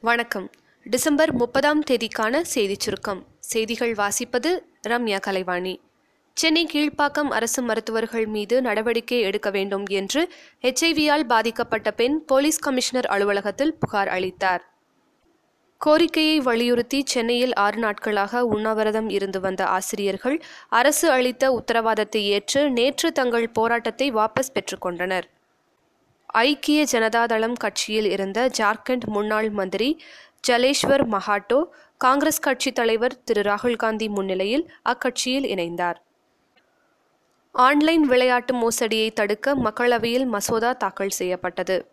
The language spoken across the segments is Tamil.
வணக்கம். டிசம்பர் முப்பதாம் தேதிக்கான செய்திச் சுருக்கம். செய்திகள் வாசிப்பது ரம்யா கலைவாணி. சென்னை கீழ்ப்பாக்கம் அரசு மருத்துவர்கள் மீது நடவடிக்கை எடுக்க வேண்டும் என்று ஹெச்ஐவியால் பாதிக்கப்பட்ட பெண் போலீஸ் கமிஷனர் அலுவலகத்தில் புகார் அளித்தார். கோரிக்கையை வலியுறுத்தி சென்னையில் ஆறு நாட்களாக உண்ணாவிரதம் இருந்து வந்த ஆசிரியர்கள் அரசு அளித்த உத்தரவாதத்தை ஏற்று நேற்று தங்கள் போராட்டத்தை வாபஸ் பெற்றுக்கொண்டனர் ஐக்கிய ஜனதாதளம் கட்சியில் இருந்த ஜார்க்கண்ட் முன்னாள் மந்திரி ஜலேஸ்வர் மஹாட்டோ காங்கிரஸ் கட்சி தலைவர் திரு. ராகுல் காந்தி முன்னிலையில் அக்கட்சியில் இணைந்தார். ஆன்லைன் விளையாட்டு மோசடியை தடுக்க மக்களவையில் மசோதா தாக்கல் செய்யப்பட்டது.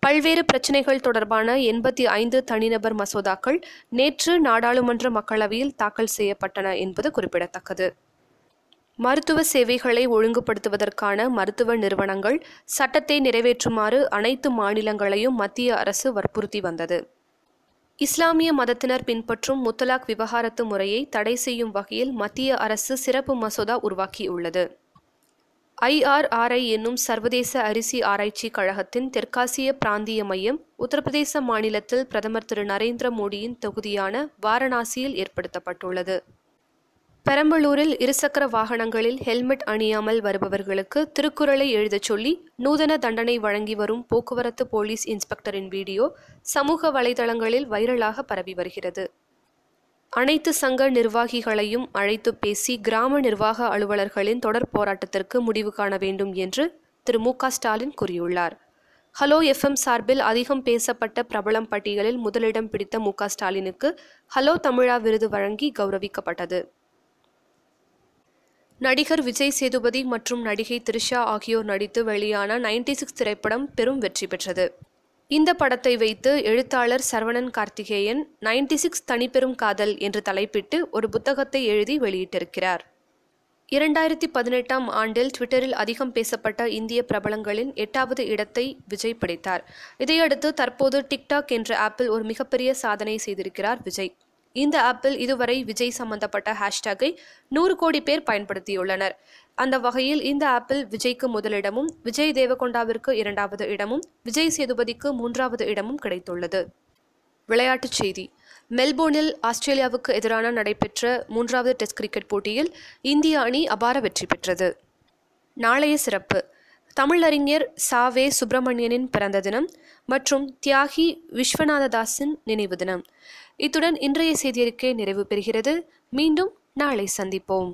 பல்வேறு பிரச்சினைகள் தொடர்பான எண்பத்தி ஐந்து தனிநபர் மசோதாக்கள் நேற்று நாடாளுமன்ற மக்களவையில் தாக்கல் செய்யப்பட்டன என்பது குறிப்பிடத்தக்கது. மருத்துவ சேவைகளை ஒழுங்குபடுத்துவதற்கான மருத்துவ நிறுவனங்கள் சட்டத்தை நிறைவேற்றுமாறு அனைத்து மாநிலங்களையும் மத்திய அரசு வற்புறுத்தி வந்தது. இஸ்லாமிய மதத்தினர் பின்பற்றும் முத்தலாக் விவகாரத்து முறையை தடை செய்யும் வகையில் மத்திய அரசு சிறப்பு மசோதா உருவாக்கியுள்ளது. ஐஆர்ஆர்ஐ என்னும் சர்வதேச அரிசி ஆராய்ச்சி கழகத்தின் தெற்காசிய பிராந்திய மையம் உத்தரப்பிரதேச மாநிலத்தில் பிரதமர் திரு நரேந்திர மோடியின் தொகுதியான வாரணாசியில் ஏற்படுத்தப்பட்டுள்ளது. பெரம்பலூரில் இருசக்கர வாகனங்களில் ஹெல்மெட் அணியாமல் வருபவர்களுக்கு திருக்குறளை எழுதச் சொல்லி நூதன தண்டனை வழங்கி வரும் போக்குவரத்து போலீஸ் இன்ஸ்பெக்டரின் வீடியோ சமூக வலைதளங்களில் வைரலாக பரவி வருகிறது. அனைத்து சங்க நிர்வாகிகளையும் அழைத்து பேசி கிராம நிர்வாக அலுவலர்களின் தொடர் போராட்டத்திற்கு முடிவு காண வேண்டும் என்று திரு. மு. ஸ்டாலின் கூறியுள்ளார். ஹலோ எஃப்எம் சார்பில் அதிகம் பேசப்பட்ட பிரபலம் பட்டியலில் முதலிடம் பிடித்த மு. ஸ்டாலினுக்கு ஹலோ தமிழா விருது வழங்கி கௌரவிக்கப்பட்டது. நடிகர் விஜய் சேதுபதி மற்றும் நடிகை த்ரிஷா ஆகியோர் நடித்து வெளியான நைன்டி சிக்ஸ் திரைப்படம் பெரும் வெற்றி பெற்றது. இந்த படத்தை வைத்து எழுத்தாளர் சரவணன் கார்த்திகேயன் நைன்டி சிக்ஸ் தனிப்பெரும் காதல் என்று தலைப்பிட்டு ஒரு புத்தகத்தை எழுதி வெளியிட்டிருக்கிறார். இரண்டாயிரத்தி பதினெட்டாம் ஆண்டில் ட்விட்டரில் அதிகம் பேசப்பட்ட இந்திய பிரபலங்களின் எட்டாவது இடத்தை விஜய் பிடித்தார். இதையடுத்து தற்போது டிக்டாக் என்ற ஆப்பில் ஒரு மிகப்பெரிய சாதனை செய்திருக்கிறார் விஜய். இந்த ஆப்பில் இதுவரை விஜய் சம்பந்தப்பட்ட ஹேஷ்டேக்கை நூறு கோடி பேர் பயன்படுத்தியுள்ளனர். அந்த வகையில் இந்த ஆப்பில் விஜய்க்கு முதலிடமும் விஜய் தேவகொண்டாவிற்கு இரண்டாவது இடமும் விஜய் சேதுபதிக்கு மூன்றாவது இடமும் கிடைத்துள்ளது. விளையாட்டுச் செய்தி. மெல்போர்னில் ஆஸ்திரேலியாவுக்கு எதிரான நடைபெற்ற மூன்றாவது டெஸ்ட் கிரிக்கெட் போட்டியில் இந்திய அணி அபார வெற்றி பெற்றது. நாளைய சிறப்பு. தமிழறிஞர் சாவே சுப்பிரமணியனின் பிறந்த தினம் மற்றும் தியாகி விஸ்வநாததாஸின் நினைவு தினம். இத்துடன் இன்றைய செய்தியறிக்கை நிறைவு பெறுகிறது. மீண்டும் நாளை சந்திப்போம்.